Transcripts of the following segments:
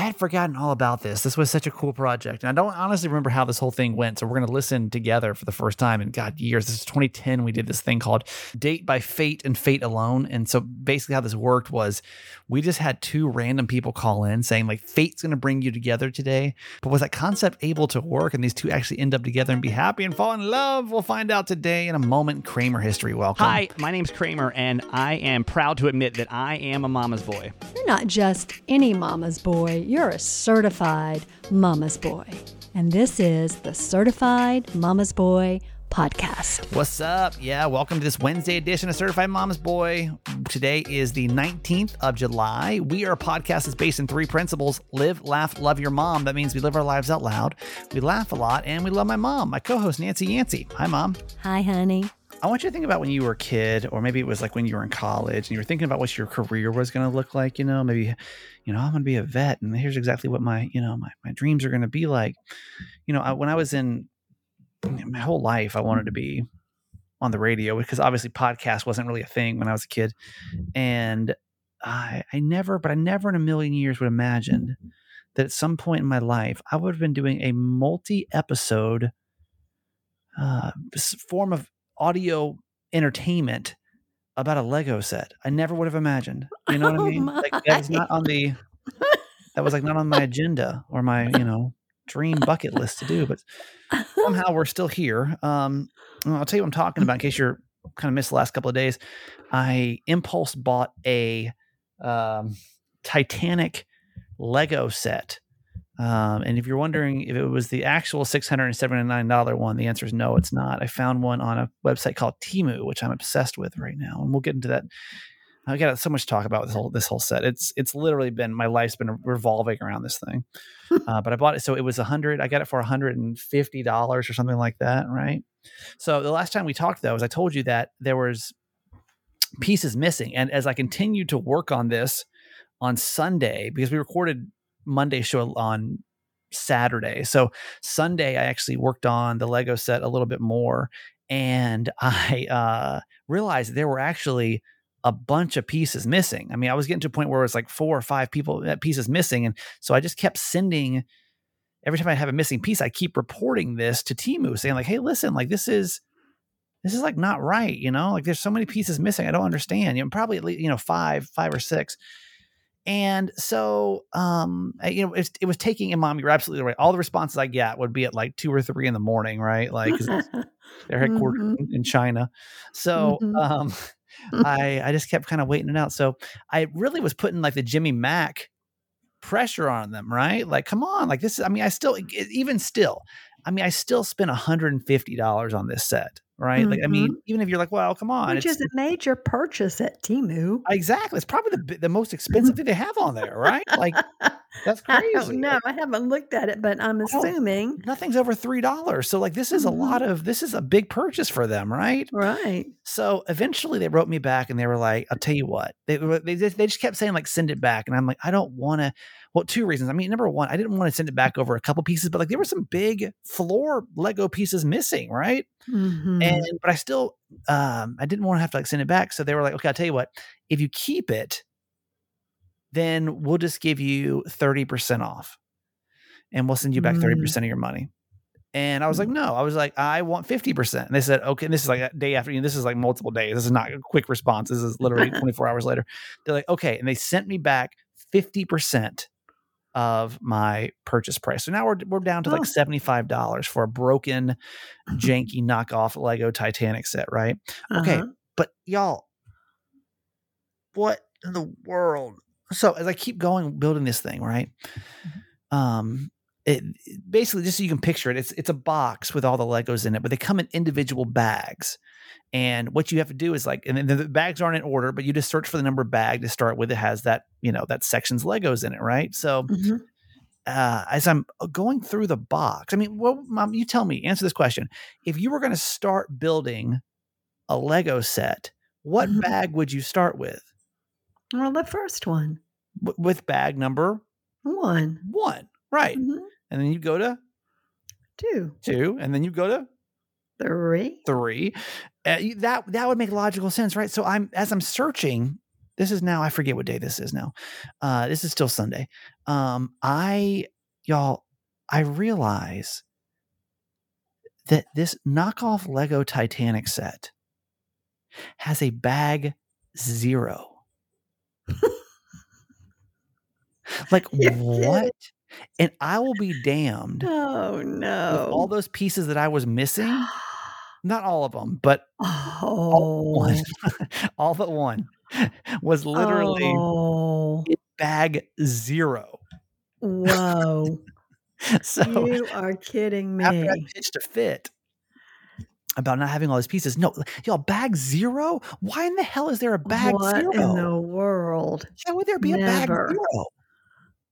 I had forgotten all about this. This was such a cool project. And I don't honestly remember how this whole thing went. So we're going to listen together for the first time in God years. This is 2010. We did this thing called Date by Fate and Fate Alone. And so basically how this worked was we just had two random people call in saying like fate's going to bring you together today. But was that concept able to work and these two actually end up together and be happy and fall in love? We'll find out today in a moment. Kramer history. Welcome. Hi, my name's Kramer and I am proud to admit that I am a mama's boy. You're not just any mama's boy, you're a certified mama's boy. And this is the Certified Mama's Boy podcast. What's up? Yeah, welcome to this Wednesday edition of Certified Mama's Boy. Today is the 19th of July. We are a podcast that's based in three principles live, laugh, love your mom. That means we live our lives out loud, we laugh a lot, and we love my mom, my co host, Nancy Yancey. Hi, mom. Hi, honey. I want you to think about when you were a kid, or maybe it was like when you were in college and you were thinking about what your career was going to look like. You know, maybe, you know, I'm going to be a vet, and here's exactly what my, you know, my, my dreams are going to be like. You know, I, when I was in my whole life, I wanted to be on the radio because obviously podcast wasn't really a thing when I was a kid, and I, I never, but I never in a million years would imagine that at some point in my life I would have been doing a multi-episode uh, form of audio entertainment about a Lego set. I never would have imagined. You know what I Oh mean? Like that was not on the that was like not on my agenda or my, you know, dream bucket list to do, but somehow we're still here. Um I'll tell you what I'm talking about in case you're kind of missed the last couple of days. I impulse bought a um Titanic Lego set. Um, and if you're wondering if it was the actual $679 one, the answer is no, it's not. I found one on a website called Temu, which I'm obsessed with right now. And we'll get into that. I got so much to talk about with this whole this whole set. It's it's literally been my life's been revolving around this thing. Uh, but I bought it, so it was a hundred. I got it for hundred and fifty dollars or something like that, right? So the last time we talked, though, is I told you that there was pieces missing, and as I continued to work on this on Sunday, because we recorded Monday show on Saturday. So Sunday I actually worked on the Lego set a little bit more and I uh realized there were actually a bunch of pieces missing. I mean, I was getting to a point where it was like four or five people uh, pieces missing and so I just kept sending every time I have a missing piece I keep reporting this to Temu saying like, "Hey, listen, like this is this is like not right, you know? Like there's so many pieces missing. I don't understand. You know, probably at least, you know, 5, 5 or 6." And so, um, you know, it, it was taking, and mom, you're absolutely right. All the responses I get would be at like two or three in the morning, right? Like they're headquartered in, in China. So, Mhm. um, I, I just kept kind of waiting it out. So I really was putting like the Jimmy Mack pressure on them, right? Like, come on, like this is, I mean, I still, even still, I mean, I still spent $150 on this set, right? Like, I mean, even if you're like, well, come on, Which it's, is a major purchase at Temu. exactly. It's probably the, the most expensive thing they have on there, right? Like, that's I crazy. don't know. I haven't looked at it, but I'm assuming. nothing's over three dollars. So like this is a lot of this is a big purchase for them, right? Right. So eventually they wrote me back and they were like, "I'll tell you what." They they just, they just kept saying like send it back, and I'm like, I don't want to. Well, two reasons. I mean, number one, I didn't want to send it back over a couple pieces, but like there were some big floor Lego pieces missing, right? Mhm. Mm-hmm. And but I still um I didn't want to have to like send it back. So they were like, okay, I'll tell you what, if you keep it, then we'll just give you 30% off. And we'll send you back mm. 30% of your money. And I was like, mm. no, I was like, I want 50%. And they said, okay. And this is like a day after, you know, this is like multiple days. This is not a quick response. This is literally 24 hours later. They're like, okay. And they sent me back 50% of my purchase price. So now we're, we're down to like Oh. $75 for a broken, janky knockoff Lego Titanic set, right? Okay. Uh-huh. But y'all, what in the world? So as I keep going building this thing, right? Um, it it- basically just so you can picture it, it's it's a box with all the Legos in it, but they come in individual bags. And what you have to do is like, and then the bags aren't in order, but you just search for the number bag to start with. It has that, you know, that section's Legos in it, right? So Mhm. uh, as I'm going through the box, I mean, well, mom, you tell me, answer this question. If you were going to start building a Lego set, what Mhm. bag would you start with? Well, the first one. W- with bag number One. one, right? Mhm. And then you go to Two. two, and then you go to Three. three. Uh, that that would make logical sense, right? So I'm as I'm searching this is now I forget what day this is now. Uh, this is still Sunday. Um, I y'all, I realize that this knockoff Lego Titanic set has a bag zero. like what? And I will be damned Oh no. all those pieces that I was missing. Not all of them, but all Oh. but one, all but one was literally Oh. bag zero. Whoa. So You are kidding after I pitched a fit about not having all these pieces, no, y'all, bag zero? Why in the hell is there a bag what zero? in the world? Why would there be a bag zero?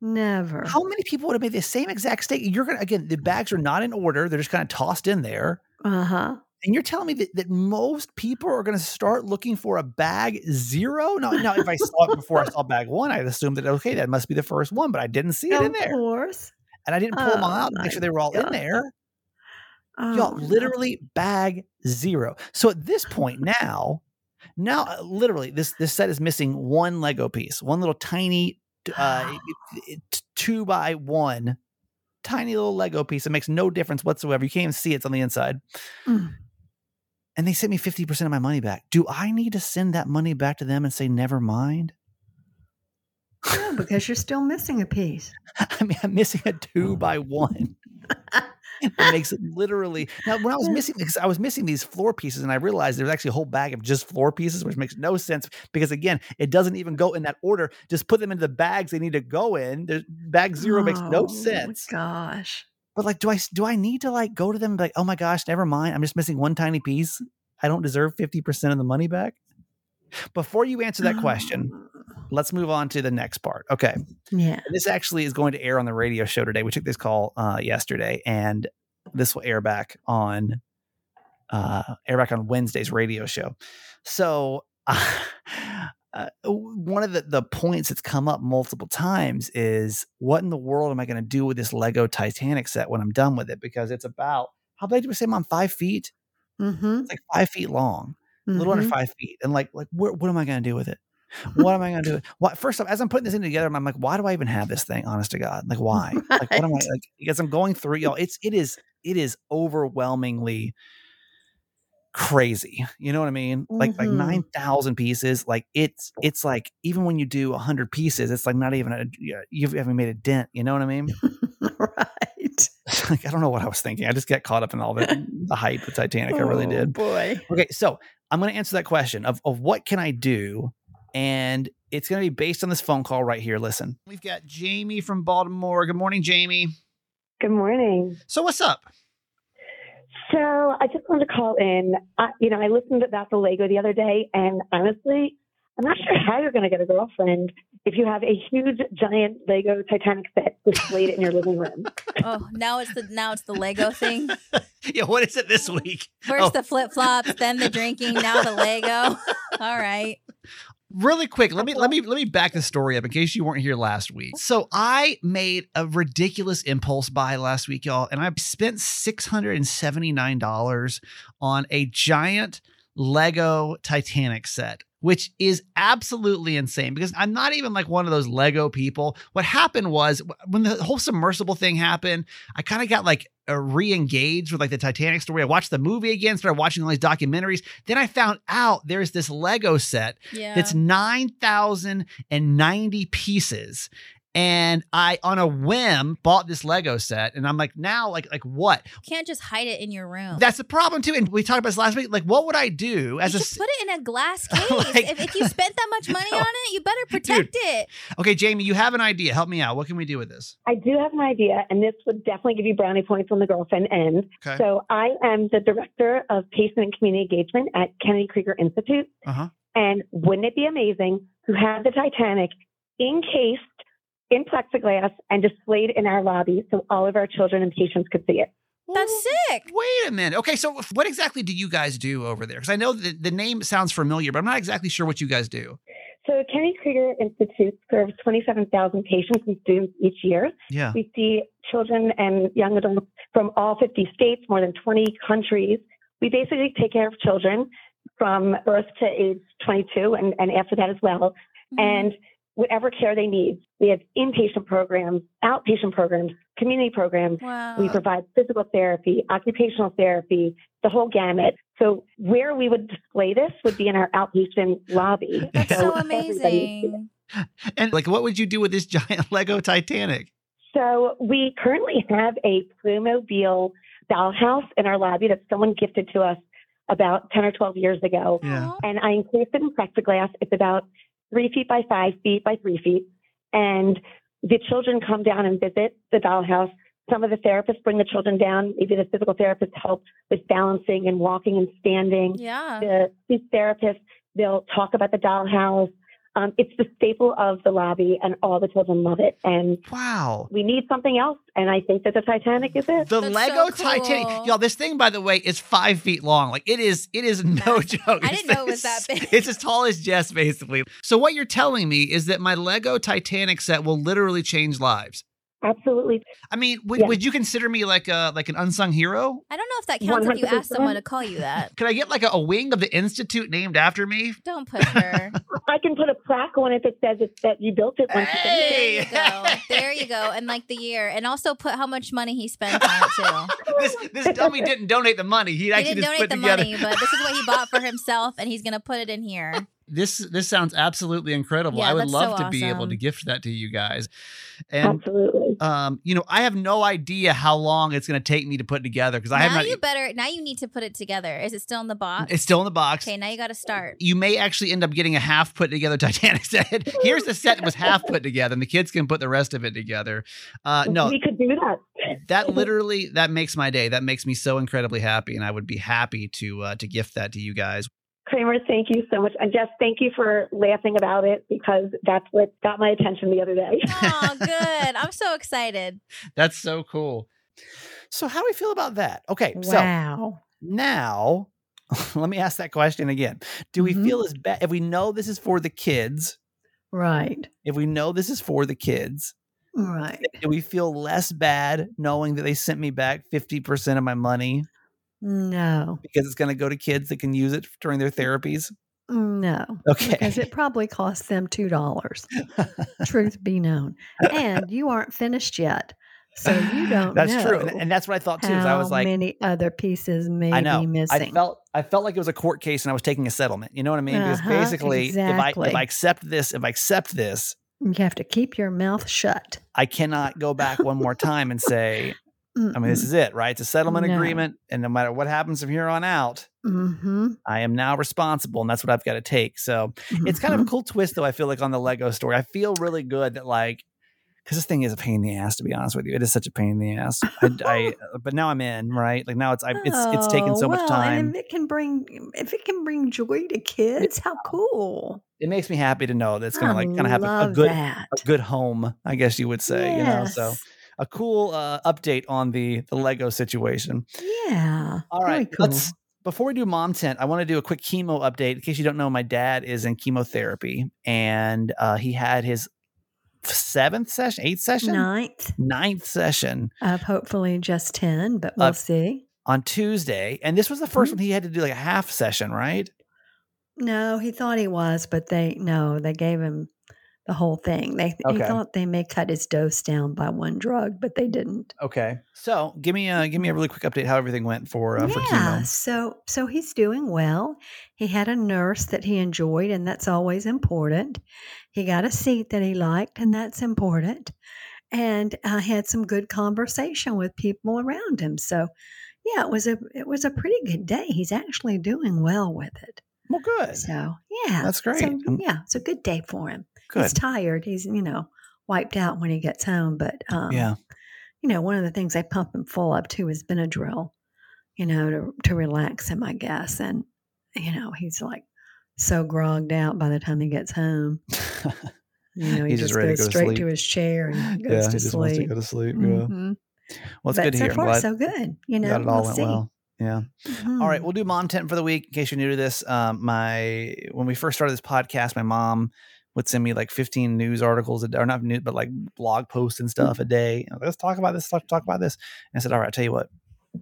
Never. How many people would have made the same exact statement? You're gonna again, the bags are not in order; they're just kind of tossed in there. Uh huh. And you're telling me that, that most people are going to start looking for a bag zero? Now, now, if I saw it before I saw bag one, I'd assume that okay, that must be the first one, but I didn't see it in there. Of course. and I didn't pull them all Oh out and make sure they were all in there. Oh, Y'all, no. literally bag zero. So at this point now, now uh, literally this this set is missing one Lego piece, one little tiny uh, two by one, tiny little Lego piece. It makes no difference whatsoever. You can't even see it's on the inside. Mm. And they sent me fifty percent of my money back. Do I need to send that money back to them and say never mind? No, because you're still missing a piece. I mean, I'm missing a two by one. it makes it literally now when I was missing because I was missing these floor pieces and I realized there's actually a whole bag of just floor pieces, which makes no sense because again, it doesn't even go in that order. Just put them into the bags they need to go in. There's bag zero makes no Oh, sense. Gosh. But like, do I do I need to like go to them and be like, oh my gosh, never mind. I'm just missing one tiny piece. I don't deserve 50% of the money back. Before you answer that question, let's move on to the next part. Okay. Yeah. This actually is going to air on the radio show today. We took this call uh, yesterday, and this will air back on uh, air back on Wednesday's radio show. So, uh, uh, one of the, the points that's come up multiple times is what in the world am I going to do with this Lego Titanic set when I'm done with it? Because it's about how big do we say, Mom? Five feet? Mm-hmm. It's like five feet long, a little under five feet, and like like where, what am I going to do with it? What am I going to do? What first off, as I'm putting this in together, I'm like, why do I even have this thing? Honest to God, like why? Like what am I like? Because I'm going through y'all. It's it is it is overwhelmingly crazy. You know what I mean? Like like Mhm. nine thousand pieces. Like it's it's like even when you do a hundred pieces, it's like not even a you you haven't made a dent. You know what I mean? right. like I don't know what I was thinking. I just got caught up in all the the hype of Titanic. I really Oh, did. Boy. Okay, so I'm going to answer that question of, of what can I do? And it's going to be based on this phone call right here. Listen. We've got Jamie from Baltimore. Good morning, Jamie. Good morning. So what's up? So I just wanted to call in. I, you know, I listened about the Lego the other day, and honestly, I'm not sure how you're going to get a girlfriend if you have a huge, giant Lego Titanic set displayed in your living room. Oh, now it's the now it's the Lego thing. yeah, what is it this oh. week? First Oh. the flip flops, then the drinking, now the Lego. All right. Really quick, let me let uh-huh. me let me back the story up in case you weren't here last week. So I made a ridiculous impulse buy last week, y'all, and I spent six hundred and seventy nine dollars on a giant Lego Titanic set, which is absolutely insane because I'm not even like one of those Lego people. What happened was when the whole submersible thing happened, I kind of got like uh, re-engaged with like the Titanic story. I watched the movie again, started watching all these documentaries. Then I found out there's this Lego set Yeah. it's 9,090 pieces. And I, on a whim, bought this Lego set. And I'm like, now, like, like what? Can't just hide it in your room. That's the problem too. And we talked about this last week. Like, what would I do as you a should put it in a glass case. Like- if, if you spent that much money No. on it, you better protect it. okay, Jamie? You have an idea. Help me out. What can we do with this? I do have an idea, and this would definitely give you brownie points on the girlfriend end. Okay. So I am the director of patient and community engagement at Kennedy Krieger Institute. Uh huh. And wouldn't it be amazing to have the Titanic encased in plexiglass and displayed in our lobby so all of our children and patients could see it? That's sick. Wait a minute. Okay, so what exactly do you guys do over there? Because I know the, the name sounds familiar, but I'm not exactly sure what you guys do. So Kennedy Krieger Institute serves 27,000 patients and students each year. Yeah. We see children and young adults from all 50 states, more than 20 countries. We basically take care of children from birth to age 22 and, and after that as well. Mhm. and whatever care they need. We have inpatient programs, outpatient programs, community programs. wow. We provide physical therapy, occupational therapy, the whole gamut. So where we would display this would be in our outpatient lobby. That's so everybody- amazing. And like, what would you do with this giant Lego Titanic? So we currently have a Playmobil dollhouse in our lobby that someone gifted to us about 10 or 12 years ago. Yeah. And I encased it in plexiglass. It's about three feet by five feet by three feet. And the children come down and visit the dollhouse. Some of the therapists bring the children down. Maybe the physical therapist help with balancing and walking and standing. Yeah. The speech therapists, they'll talk about the dollhouse. Um, it's the staple of the lobby, and all the children love it. And Wow. we need something else, and I think that the Titanic is it. The That's Lego so Titanic, y'all. This thing, by the way, is five feet long. Like it is, it is no Massive. joke. I didn't know it was that is- big. It's as tall as Jess, basically. So what you're telling me is that my Lego Titanic set will literally change lives. Absolutely. I mean, would, Yeah. would you consider me like a like an unsung hero? I don't know if that counts if you ask someone to call you that. Could I get like a, a wing of the institute named after me? Don't push her. I can put a plaque on it that says it's, that you built it once. you There you go. There you go. And like the year. And also put how much money he spent on it too. this this dummy didn't donate the money. He He actually didn't just donate put the together. money, but this is what he bought for himself and he's gonna put it in here. This this sounds absolutely incredible. Yeah, I would love so to be able to gift that to you guys. And Absolutely. um, you know, I have no idea how long it's going to take me to put together because I have now not. you better now you need to put it together. Is it still in the box? It's still in the box. okay, now you gotta start. You may actually end up getting a half put together Titanic set. Here's the set that was half put together, and the kids can put the rest of it together. Uh, no, we could do that. that literally that makes my day. That makes me so incredibly happy, and I would be happy to uh, to gift that to you guys. Kramer, thank you so much. And Jess, thank you for laughing about it because that's what got my attention the other day. Oh, good. I'm so excited. That's so cool. So how do we feel about that? Okay, so now let me ask that question again. Do we Mhm. feel as bad if we know this is for the kids? Right. If we know this is for the kids, Right. do we feel less bad knowing that they sent me back 50% of my money No. because it's going to go to kids that can use it during their therapies? No. Okay. Because it probably costs them two dollars. Truth be known. And you aren't finished yet. So you don't That's true. And, and that's what I thought too. How I was like, many other pieces may I know. be I felt I felt like it was a court case and I was taking a settlement. You know what I mean? Because Uh-huh, basically, if I if I accept this, if I accept this, you have to keep your mouth shut. I cannot go back one more time and say, I mean, this is it, right? It's a settlement No. agreement, and no matter what happens from here on out, mm-hmm. I am now responsible, and that's what I've got to take. So it's kind of a cool twist, though. I feel like on the Lego story, I feel really good that like. Because this thing is a pain in the ass, to be honest with you, it is such a pain in the ass. I, I but now I'm in, right? Like now it's I, it's it's taken so Oh, much time. And if it can bring if it can bring joy to kids, how cool! It makes me happy to know that it's gonna I like kind of have a, a good that. a good home, I guess you would say. You know, so Yes. A cool uh, update on the the Lego situation. yeah. All right. cool. let's before we do mom tent, I want to do a quick chemo update. In case you don't know, my dad is in chemotherapy, and uh, he had his seventh session, eighth session, ninth ninth session of hopefully just ten, but we'll Uh, see. on Tuesday, and this was the 1st one he had to do like a half session, right? No, he thought he was, but they no, they gave him the whole thing. They he Okay. thought they may cut his dose down by one drug, but they didn't. Okay, so give me a give me a really quick update how everything went for uh, for yeah, chemo. so so he's doing well. He had a nurse that he enjoyed, and that's always important. He got a seat that he liked, and that's important. And uh, had some good conversation with people around him. So, yeah, it was a it was a pretty good day. He's actually doing well with it. Well, good, So, yeah, That's great. So, yeah, it's a good day for him. Good. He's tired. He's you know wiped out when he gets home, but um, yeah, you know, one of the things I pump him full up too is Benadryl, you know, to to relax him, I guess. And you know, he's like so grogged out by the time he gets home. You know, he just ready to goes go straight sleep. to his chair and goes yeah. to He just wants to sleep. go to sleep. Yeah. Mhm. Well, it's but good to so hear. Far, so good. You know, it all we'll went see. well. Yeah. All right, Mhm. we'll do mom tent for the week. In case you're new to this, um, my when we first started this podcast, my mom would send me like 15 news articles, a, or not news, but like blog posts and stuff a mm-hmm. day. You know, Let's talk about this. Talk, talk about this. And I said, all right, I'll tell you what,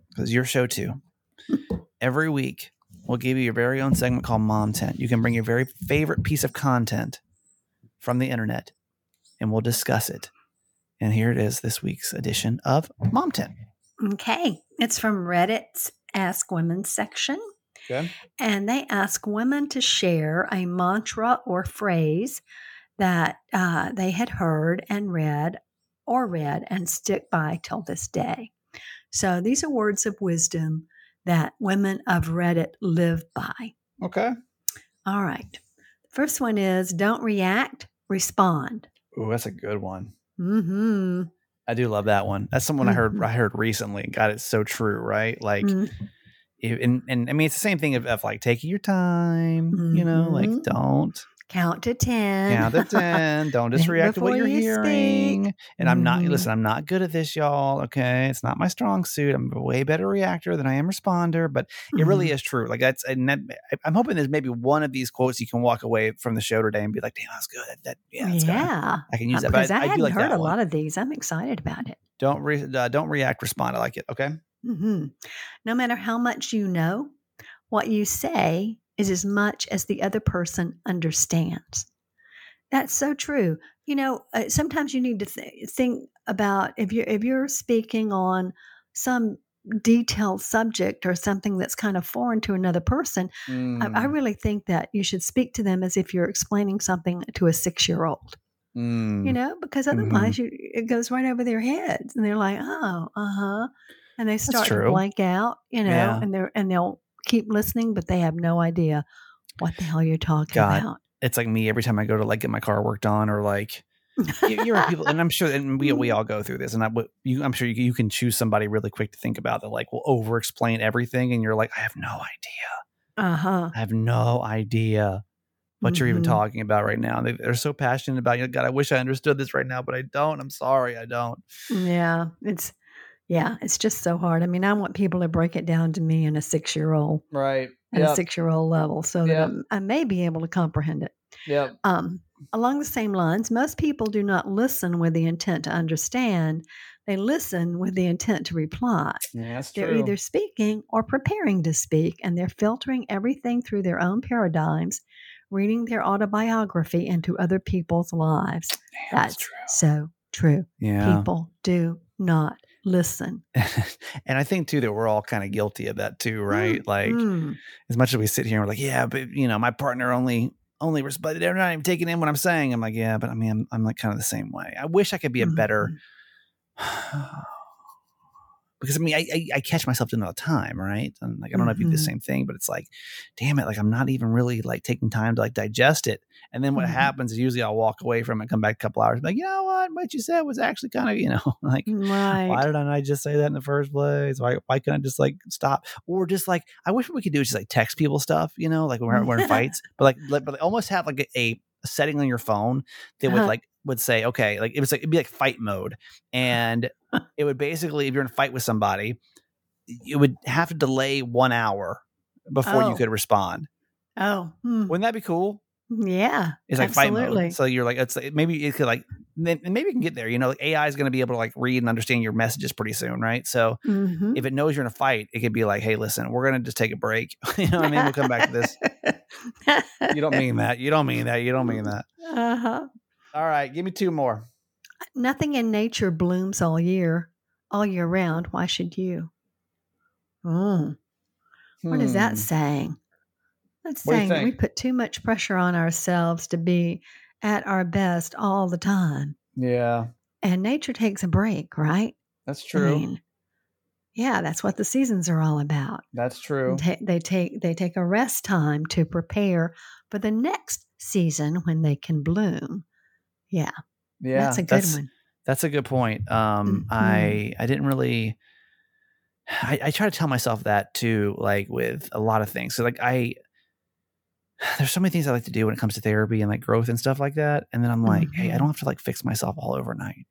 because your show too. Every week, we'll give you your very own segment called Mom Tent. You can bring your very favorite piece of content from the internet and we'll discuss it. And here it is this week's edition of Mom Tent. Okay. It's from Reddit's Ask Women section. Okay. And they ask women to share a mantra or phrase that uh, they had heard and read or read and stick by till this day. So these are words of wisdom that women of Reddit live by. Okay. All right. First one is don't react, respond. Ooh, that's a good one. Mm-hmm. I do love that one. That's someone I heard. I heard recently. God, it's so true, right? Like Mm, you- and and I mean it's the same thing of, of like taking your time, you know, like Mhm. don't Count to 10. count to 10 don't just react to what you're you hearing speak. and i'm not Mhm. listen i'm not good at this y'all okay it's not my strong suit i'm a way better reactor than i am responder but it really Mhm. is true like that's and that, i'm hoping there's maybe one of these quotes you can walk away from the show today and be like damn that's good that, that yeah yeah. i can use Uh, that but because I, I, I hadn't like heard a one. lot of these. I'm excited about it. don't re, uh, don't react respond i like it okay hmm No matter how much you know, what you say is as much as the other person understands. That's so true. You know, uh, sometimes you need to th- think about if you're if you're speaking on some detailed subject or something that's kind of foreign to another person. I, I Mm, really think that you should speak to them as if you're explaining something to a six year old. mm. You know, because Mhm. otherwise you, it goes right over their heads, and they're like, "Oh, uh huh," and they start to blank out. You know, Yeah. and they're and they'll keep listening, but they have no idea what the hell you're talking God. about. it's like me every time i go to like get my car worked on or like you, you're people, and I'm sure, and we we all go through this, and I, you, I'm sure you, you can choose somebody really quick to think about that, like will over explain everything, and you're like, I have no idea, Uh huh. I have no idea what you're even Mhm. talking about right now. They, they're so passionate about you. God, I wish I understood this right now, but I don't. I'm sorry, I don't. Yeah, it's yeah, it's just so hard. I mean, I want people to break it down to me in a six year old Right. at a six year old level, so that Yep. I'm, I may be able to comprehend it. Yeah. Um, along the same lines, most people do not listen with the intent to understand; they listen with the intent to reply. Yeah, that's They're true. either speaking or preparing to speak, and they're filtering everything through their own paradigms, reading their autobiography into other people's lives. Yeah, That's so true. Yeah. People do not listen. and I think too that we're all kind of guilty of that too, right? Like Mm. as much as we sit here and we're like, yeah, but you know, my partner only only responded. They're not even taking in what I'm saying. I'm like, yeah, but I mean, I'm, I'm like kind of the same way. I wish I could be a better Mhm. Because I mean, I, I I catch myself doing all the time, right? And like I don't know if you do the Mhm. same thing, but it's like, damn it, like I'm not even really like taking time to like digest it. And then what Mhm. happens is usually I'll walk away from it, come back a couple hours, and be like, you know what, what you said was actually kind of, you know, like Right. why did I just say that in the first place? Why why couldn't I just like stop? Or just like I wish what we could do is just like text people stuff, you know, like when we're, we're in fights, but like but like- almost have like a, a setting on your phone that would Uh-huh. like would say, okay, like it was like it'd be like fight mode. And it would basically, if you're in a fight with somebody, you would have to delay one hour before you Oh. could respond. Oh, hmm. Wouldn't that be cool? yeah. It's like fight mode. So you're like, it's like, maybe it could like, maybe you can get there. You know, like AI is going to be able to like read and understand your messages pretty soon, right? So Mhm. if it knows you're in a fight, it could be like, hey, listen, we're going to just take a break. you know what I mean? We'll come back to this. You don't mean that. You don't mean that. You don't mean that. uh-huh. All right. Give me two more. Nothing in nature blooms all year, all year round. Why should you? Mm. What is that Hmm. saying? That's What saying that we put too much pressure on ourselves to be at our best all the time. Yeah, And nature takes a break, right? that's true. I mean, yeah, that's what the seasons are all about. that's true. Ta- they take they take a rest time to prepare for the next season when they can bloom. Yeah, Yeah, that's a good one. That's a good point. Um, Mhm. I I didn't really. I, I try to tell myself that too, like with a lot of things. So like I, there's so many things I like to do when it comes to therapy and like growth and stuff like that. And then I'm like, hey, I Mhm. don't have to like fix myself all overnight.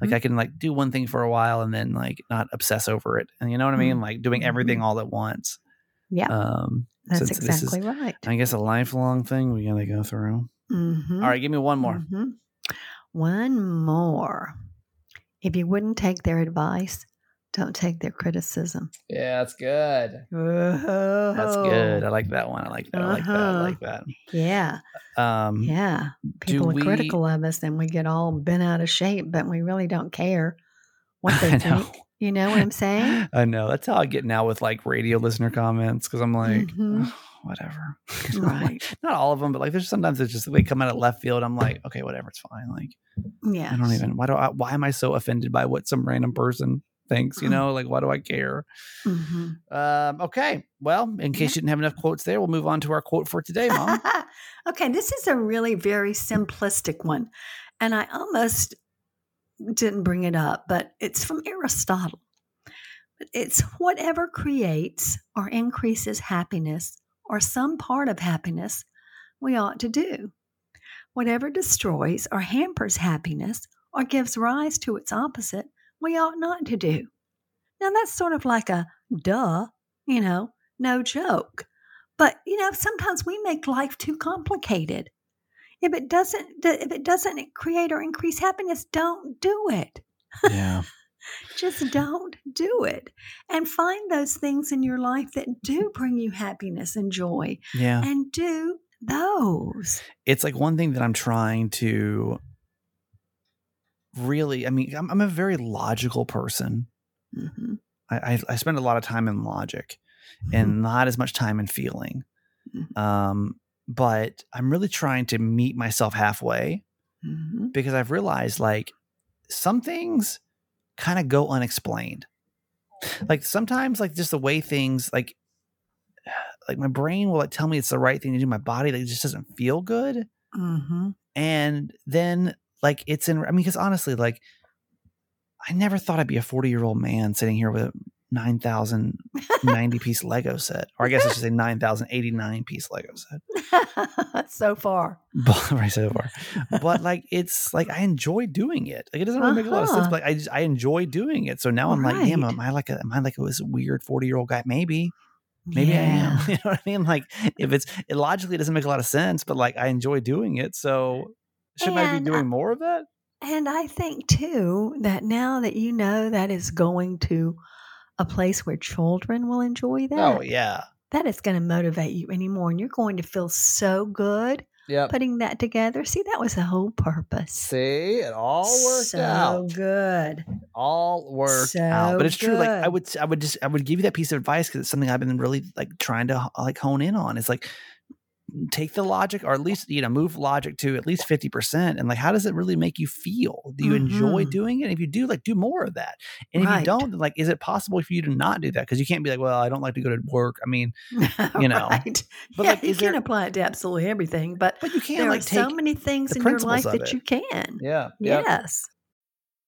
Like Mhm. I can like do one thing for a while and then like not obsess over it. And you know what I mean? Like doing everything all at once. yeah, Um, that's this is, exactly right. I guess a lifelong thing we gotta go through. Mhm. All right, give me one more. Mhm. One more. If you wouldn't take their advice, Don't take their criticism. Yeah, that's good. That's That's good. I like that one. I like that. I like that. I Uh-huh. like that. Yeah. Um, Yeah. People are we- critical of us and we get all bent out of shape, but we really don't care what they I know. think. You know what I'm saying? I know. That's how I get now with like radio listener comments because I'm like, Mhm. "Ugh, whatever. Right. Not all of them, but like there's sometimes it's just they come out of left field. I'm like, okay, whatever, it's fine. Like Yeah. I don't even. Why do I? Why am I so offended by what some random person thinks? You Mm. know, like why do I care? hmm Um, okay. Well, in case you didn't have enough quotes there, we'll move on to our quote for today, Mom. okay, this is a really very simplistic one. And I almost didn't bring it up, but it's from Aristotle. It's whatever creates or increases happiness or some part of happiness, we ought to do. Whatever destroys or hampers happiness or gives rise to its opposite, we ought not to do. Now, that's sort of like a duh, you know, no joke. But you know, sometimes we make life too complicated. If it doesn't, if it doesn't create or increase happiness, don't do it. yeah. Just don't do it, and find those things in your life that do bring you happiness and joy, Yeah. and do those. It's like one thing that I'm trying to really. I mean, I'm, I'm a very logical person. hmm I, I, I spend a lot of time in logic and not as much time in feeling. Mhm. Um, but I'm really trying to meet myself halfway hmm because I've realized like some things kind of go unexplained. Like sometimes, like just the way things like like my brain will like tell me it's the right thing to do. My body like just doesn't feel good, hmm and then like it's in. I mean, because honestly, like I never thought I'd be a 40 year old man sitting here with a 9,090 piece Lego set, or I guess I should say 9,089 piece Lego set. so far. But right so far, but like it's like I enjoy doing it. Like it doesn't really make a lot of sense, Uh-huh. but I just I enjoy doing it. So now I'm like, damn, am I like a am I like a this weird 40 year old guy? Maybe, maybe I am. You know what I mean? Like if it's it logically doesn't make a lot of sense, but like I enjoy doing it. So shouldn't I be I- doing more of that? And I think too that now that you know that is going to a place where children will enjoy oh, that, Oh yeah. that is going to motivate you anymore. And you're going to feel so good Yep. putting that together. See, that was the whole purpose. See, it all worked so out. good. all worked out. But So it's true. Like I would, I would just, I would give you that piece of advice because it's something I've been really like trying to like hone in on. It's like take the logic, or at least you know move logic to at least fifty percent, and like how does it really make you feel? Do you enjoy Mhm. doing it? If you do, like do more of that. And if you don't, like is it possible for you to not do that? Because you can't be like, well, I don't like to go to work. I mean, You know. right. But, yeah, like, you is can there- apply it to absolutely everything, but but you can't there like are take. so many things in your life that it. you can. yeah. Yep. Yes.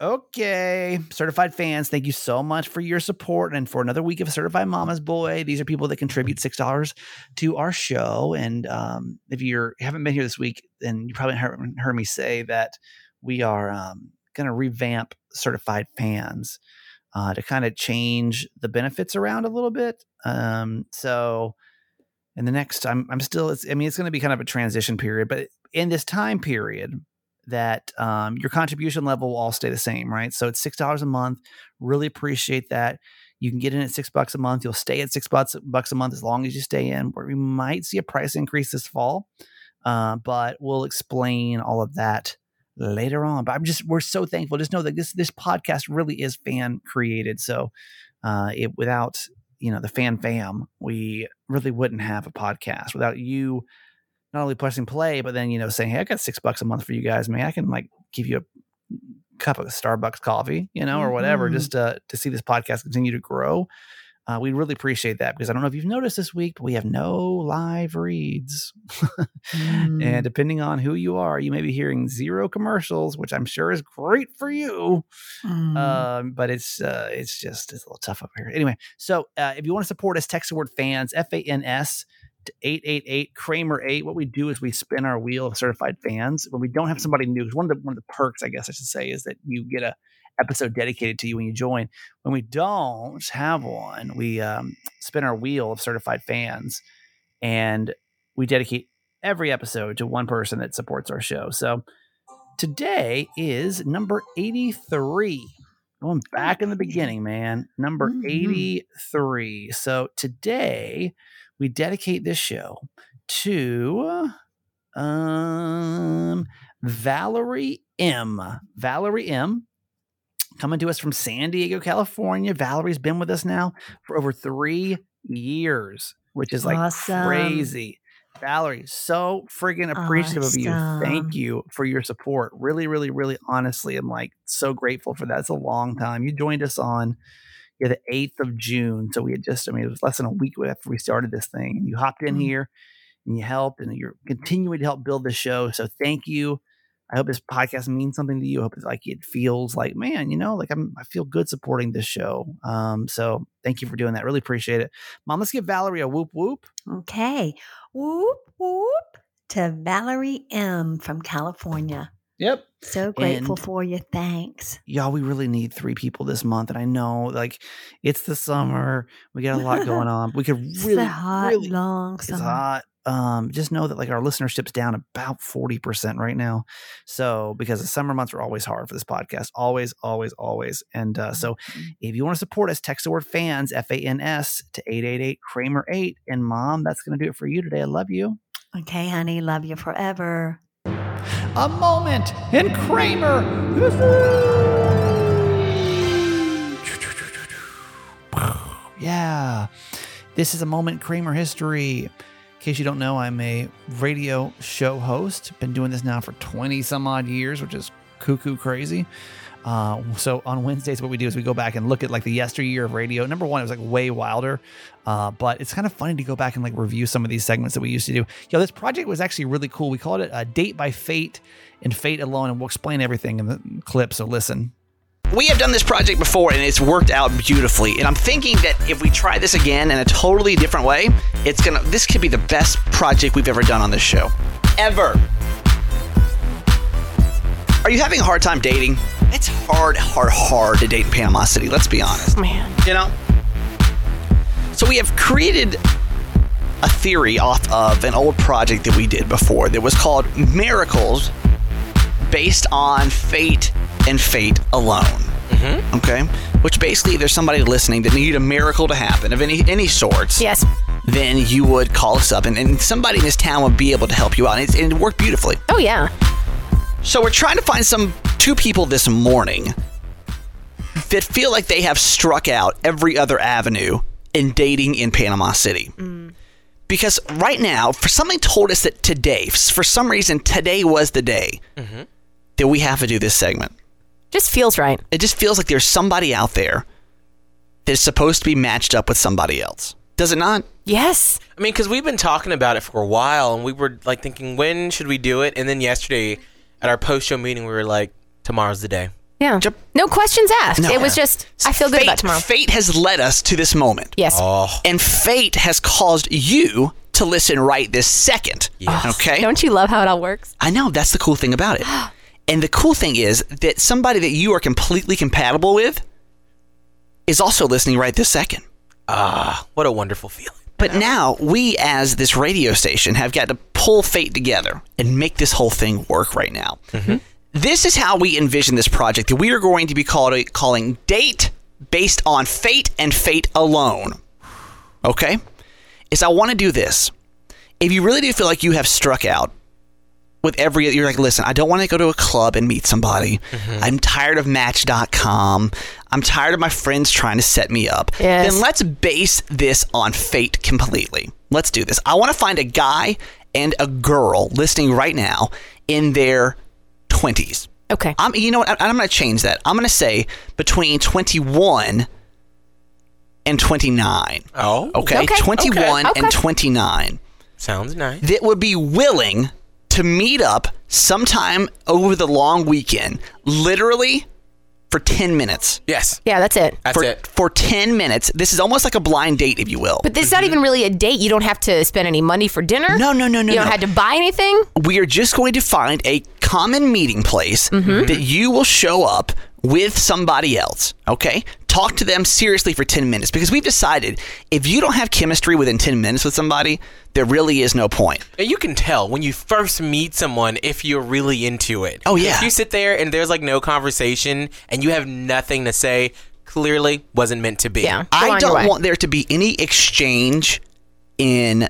Okay, certified fans, thank you so much for your support and for another week of Certified Mama's Boy. These are people that contribute six dollars to our show, and um, if you're haven't been here this week, then you probably haven't heard me say that we are um, going to revamp Certified Fans uh, to kind of change the benefits around a little bit. Um, so, in the next, I'm I'm still. I mean, it's going to be kind of a transition period, but in this time period that um, your contribution level will all stay the same, right? So it's six dollars a month. Really appreciate that. You can get in at six bucks a month. You'll stay at six bucks bucks a month as long as you stay in. Where we might see a price increase this fall, uh, but we'll explain all of that later on. But I'm just we're so thankful. Just know that this this podcast really is fan created. So uh, it without you know the fan fam, we really wouldn't have a podcast without you not only pressing play, but then you know saying, "Hey, I got six bucks a month for you guys, man. I can like give you a cup of Starbucks coffee, you know, or whatever, Mhm. just to to see this podcast continue to grow." Uh, we really appreciate that because I don't know if you've noticed this week, but we have no live reads. Mm. And depending on who you are, you may be hearing zero commercials, which I'm sure is great for you. Mm. Um, but it's uh, it's just it's a little tough up here. Anyway, so uh, if you want to support us, text the word fans F A N S to eight eight eight Kramer eight. What we do is we spin our wheel of certified fans when we don't have somebody new. one of the one of the perks, I guess I should say, is that you get a episode dedicated to you when you join. When we don't have one, we um, spin our wheel of certified fans, and we dedicate every episode to one person that supports our show. So today is number 83. Going back in the beginning, man. Number Mhm. 83. So today we dedicate this show to um Valerie M. Valerie M. Coming to us from San Diego, California. Valerie's been with us now for over three years, which is like Awesome. crazy. Valerie, so friggin' appreciative of you. Thank you for your support. Really, really, really honestly, I'm like so grateful for that. It's a long time. You joined us on yeah, the 8th of June. So we had just, I mean, it was less than a week after we started this thing. And you hopped in Mhm. here and you helped and you're continuing to help build the show. So thank you. I hope this podcast means something to you. I hope it's like it feels like, man, you know, like I'm I feel good supporting this show. Um, so thank you for doing that. Really appreciate it. Mom, let's give Valerie a whoop whoop. Okay. Whoop, whoop to Valerie M. from California. Yep. So grateful And- for you. Thanks. y'all, we really need three people this month. And I know like it's the summer. We got a lot going on. We could really, hot, really long it's summer. hot. Um, just know that like our listenership's down about 40% right now. So because the summer months are always hard for this podcast. Always, always, always. And uh, so Mm-hmm. if you want to support us, text the word fans, F A N S to 888 Kramer 8. And mom, that's gonna do it for you today. I love you. Okay, honey. Love you forever. A moment in Kramer. Yeah. This is a moment Kramer history. In case you don't know, I'm a radio show host. Been doing this now for 20 some odd years, which is cuckoo crazy. Uh, so on Wednesdays, what we do is we go back and look at like the yesteryear of radio. Number one, it was like way wilder, uh, but it's kind of funny to go back and like review some of these segments that we used to do. Yo, this project was actually really cool. We called it uh, Date by Fate and Fate Alone, and we'll explain everything in the clip. So listen. We have done this project before and it's worked out beautifully. And I'm thinking that if we try this again in a totally different way, it's gonna this could be the best project we've ever done on this show. Ever. Are you having a hard time dating? It's hard, hard, hard to date in Panama City, let's be honest. Man. You know? So we have created a theory off of an old project that we did before that was called Miracles based on fate and fate alone. Mm-hmm. Okay? Which basically, if there's somebody listening that need a miracle to happen of any any sorts, Yes. then you would call us up and, and somebody in this town would be able to help you out. And, it's, and it worked beautifully. Oh, yeah. So we're trying to find some two people this morning that feel like they have struck out every other avenue in dating in Panama City. Mm. Because right now, for something told us that today, for some reason, today was the day mm-hmm. that we have to do this segment. Just feels right. It just feels like there's somebody out there that is supposed to be matched up with somebody else. Does it not? Yes. I mean, because we've been talking about it for a while, and we were like thinking, when should we do it? And then yesterday, at our post-show meeting, we were like, tomorrow's the day. Yeah. Jump- No questions asked. No. It was just, I feel good fate, about tomorrow. Fate has led us to this moment. Yes. Oh, And fate has caused you to listen right this second. Yes. Okay? Don't you love how it all works? I know. That's the cool thing about it. and the cool thing is that somebody that you are completely compatible with is also listening right this second. ah, what a wonderful feeling. But now we, as this radio station, have got to pull fate together and make this whole thing work right now. Mm-hmm. This is how we envision this project that we are going to be called, calling Date Based on Fate and Fate Alone. Okay? Is I want to do this. If you really do feel like you have struck out with every you're like, listen, I don't want to go to a club and meet somebody. Mm-hmm. I'm tired of match.com. I'm tired of my friends trying to set me up. Yes. Then let's base this on fate completely. Let's do this. I want to find a guy and a girl listening right now in their 20s. Okay. I'm you know what? I- I'm going to change that. I'm going to say between 21 and 29. Oh, Okay, Okay, 21 okay, and okay. 29 sounds nice. that would be willing to meet up sometime over the long weekend, literally for 10 minutes. Yes, Yeah, that's it. that's for, it. for 10 minutes. This is almost like a blind date, if you will. But this is not even really a date. You don't have to spend any money for dinner. No, no, no, no, You don't no. have to buy anything. we are just going to find a common meeting place Mm-hmm. that you will show up with somebody else. Okay, talk to them seriously for 10 minutes because we've decided if you don't have chemistry within 10 minutes with somebody, there really is no point. And you can tell when you first meet someone if you're really into it. Oh, yeah. If you sit there and there's like no conversation and you have nothing to say, clearly wasn't meant to be. Yeah. I don't want there to be any exchange in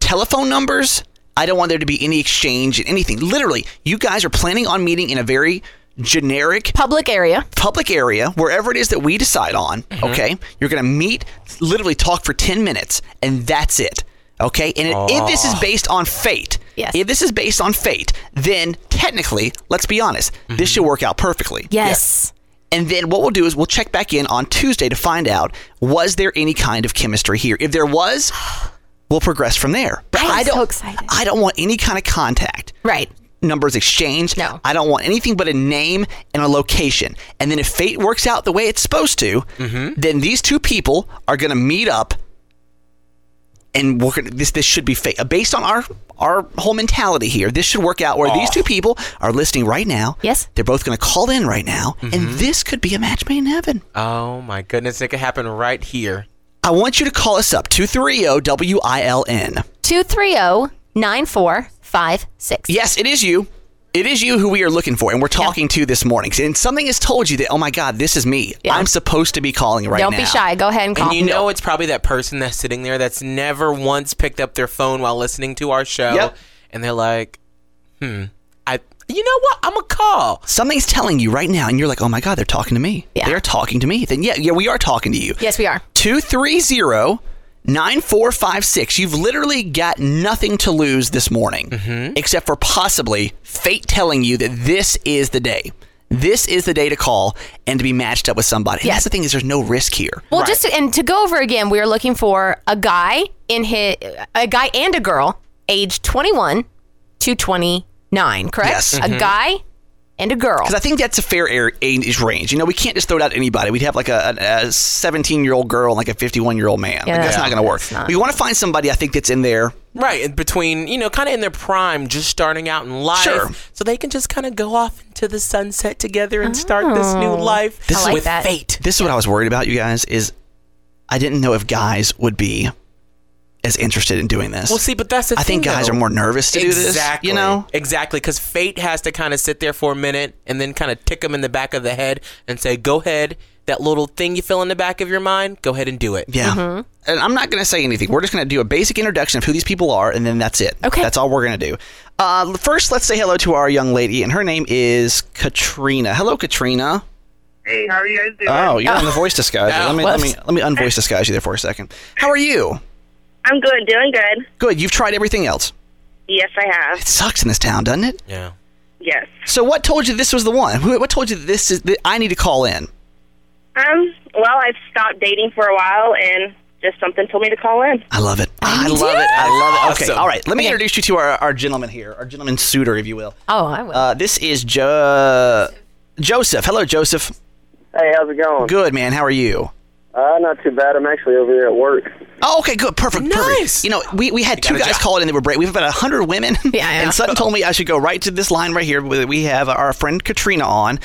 telephone numbers. I don't want there to be any exchange in anything. Literally, you guys are planning on meeting in a very generic Public area. public area, wherever it is that we decide on, Mm-hmm. okay? You're going to meet, literally talk for 10 minutes, and that's it. Okay? And it- if this is based on fate, Yes. if this is based on fate, then technically, let's be honest, this should work out perfectly. Yes. And then what we'll do is we'll check back in on Tuesday to find out was there any kind of chemistry here. If there was, we'll progress from there. But I am I don't so excited. I don't want any kind of contact Right. Numbers exchanged. No. I don't want anything but a name and a location. And then if fate works out the way it's supposed to, mm-hmm. then these two people are going to meet up and we're gonna, this this should be fate. Uh, based on our our whole mentality here, this should work out where these two people are listening right now. Yes. They're both going to call in right now and mm-hmm. this could be a match made in heaven. Oh my goodness, it could happen right here. I want you to call us up oh, 230 WILN. 230 9456. Yes, it is you. It is you who we are looking for, and we're talking to this morning. And something has told you that, oh my God, this is me. Yeah. I'm supposed to be calling right now. Don't be shy. Go ahead and call. And you know it's probably that person that's sitting there that's never once picked up their phone while listening to our show. Yep. And they're like, hmm, I you know what? I'm a call. Something's telling you right now, and you're like, oh my God, they're talking to me. Yeah. They're talking to me. Then, yeah, yeah, we are talking to you. yes, we are. 230 9456. You've literally got nothing to lose this morning, Mm-hmm. except for possibly fate telling you that this is the day. This is the day to call and to be matched up with somebody. And Yes. that's the thing is there's no risk here. Well, just to, and to go over again, we are looking for a guy in his a guy and a girl, age 21 to 29. Correct? Yes. A guy and a girl. Because I think that's a fair age range. You know, we can't just throw it out to anybody. We'd have like a, a 17 year old girl and like a 51 year old man. Yeah, like, that's yeah. not going to work. Not- We want to find somebody I think that's in there. Right, between, you know, kind of in their prime, just starting out in life. Sure. So they can just kind of go off into the sunset together and start this new Oh. life This I like with that. fate. This is what I was worried about, you guys, is I didn't know if guys would be as interested in doing this. Well, see, but that's the I thing. think guys though. are more nervous to do this. Exactly. You know? Exactly, because fate has to kind of sit there for a minute and then kind of tick them in the back of the head and say, "Go ahead, that little thing you feel in the back of your mind, go ahead and do it." Yeah. Mm-hmm. And I'm not going to say anything. We're just going to do a basic introduction of who these people are, and then that's it. Okay. That's all we're going to do. Uh, first, let's say hello to our young lady, and her name is Katrina. Hello, Katrina. Hey, how are you guys doing? Oh, you're on the voice disguise. Oh, let me let me let me unvoice disguise you there for a second. How are you? I'm good, doing good. Good. You've tried everything else. Yes, I have. It sucks in this town, doesn't it? Yeah. Yes. So, what told you this was the one? Who- What told you that this is? That I need to call in. Um. Well, I've stopped dating for a while, and just something told me to call in. I love it. I Me love it. I love it. Okay. Awesome. All right. Let me Okay. introduce you to our, our gentleman here, our gentleman suitor, if you will. oh, I will. Uh, this is jo- Joseph. Hello, Joseph. Hey, how's it going? Good man. How are you? Uh, not too bad. I'm actually over here at work. Oh, okay, good, perfect, Nice. perfect. You know, we, we had two guys job. call in. They were break. We have about hundred women. Yeah, yeah. And Sutton told me I should go right to this line right here. where We have our friend Katrina on,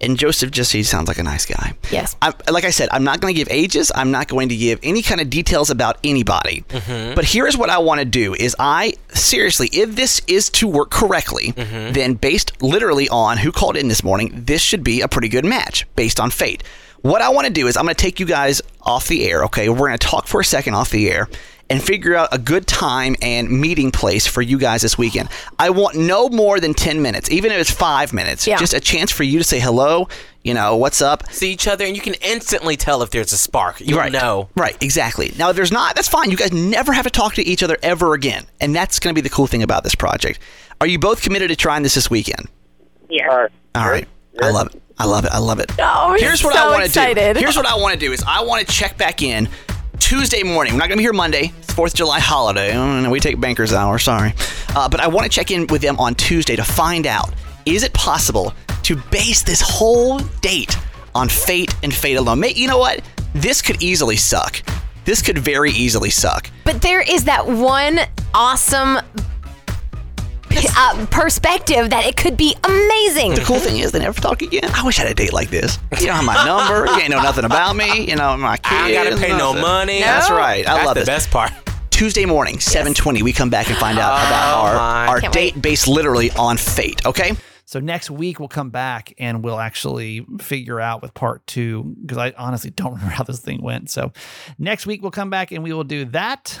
and Joseph just he sounds like a nice guy. Yes. I'm, like I said, I'm not going to give ages. I'm not going to give any kind of details about anybody. But here's what I want to do: is I seriously, if this is to work correctly, then based literally on who called in this morning, this should be a pretty good match based on fate. What I want to do is I'm going to take you guys off the air. Okay, we're going to talk for a second off the air. and figure out a good time and meeting place for you guys this weekend. I want no more than 10 minutes, even if it's five minutes. Yeah. Just a chance for you to say hello, you know, what's up? See each other, and you can instantly tell if there's a spark. You right. know. Right, exactly. Now, if there's not, that's fine. You guys never have to talk to each other ever again. And that's going to be the cool thing about this project. Are you both committed to trying this this weekend? Yeah. All right. All right. I love it. I love it. I love it. Oh, Here's what so I want to do. Here's what I want to do is I want to check back in Tuesday morning. We're not going to be here Monday. It's Fourth of July holiday. Oh, we take bankers hour. Sorry, uh, but I want to check in with them on Tuesday to find out is it possible to base this whole date on fate and fate alone. You know what? This could easily suck. This could very easily suck. But there is that one awesome uh, perspective that it could be amazing. The cool thing is they never talk again. I wish I had a date like this. You don't have my number. You ain't know nothing about me. You know my kids. I don't gotta pay no nothing. money. That's right. I That's love the this. best part. Tuesday morning, 7:20, we come back and find out Oh, about our, my. our Can't date based literally on fate, okay? So next week we'll come back and we'll actually figure out with part two because I honestly don't remember how this thing went. So next week we'll come back and we will do that.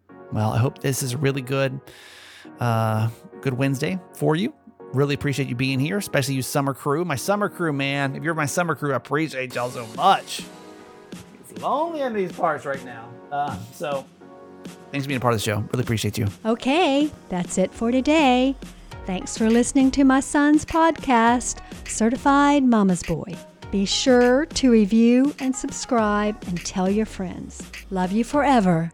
Well, I hope this is a really good, uh, good Wednesday for you. Really appreciate you being here, especially you summer crew. My summer crew, man. If you're my summer crew, I appreciate y'all so much. It's lonely in these parts right now. Uh, so thanks for being a part of the show. Really appreciate you. Okay, that's it for today. Thanks for listening to my son's podcast, Certified Mama's Boy. Be sure to review and subscribe and tell your friends. Love you forever.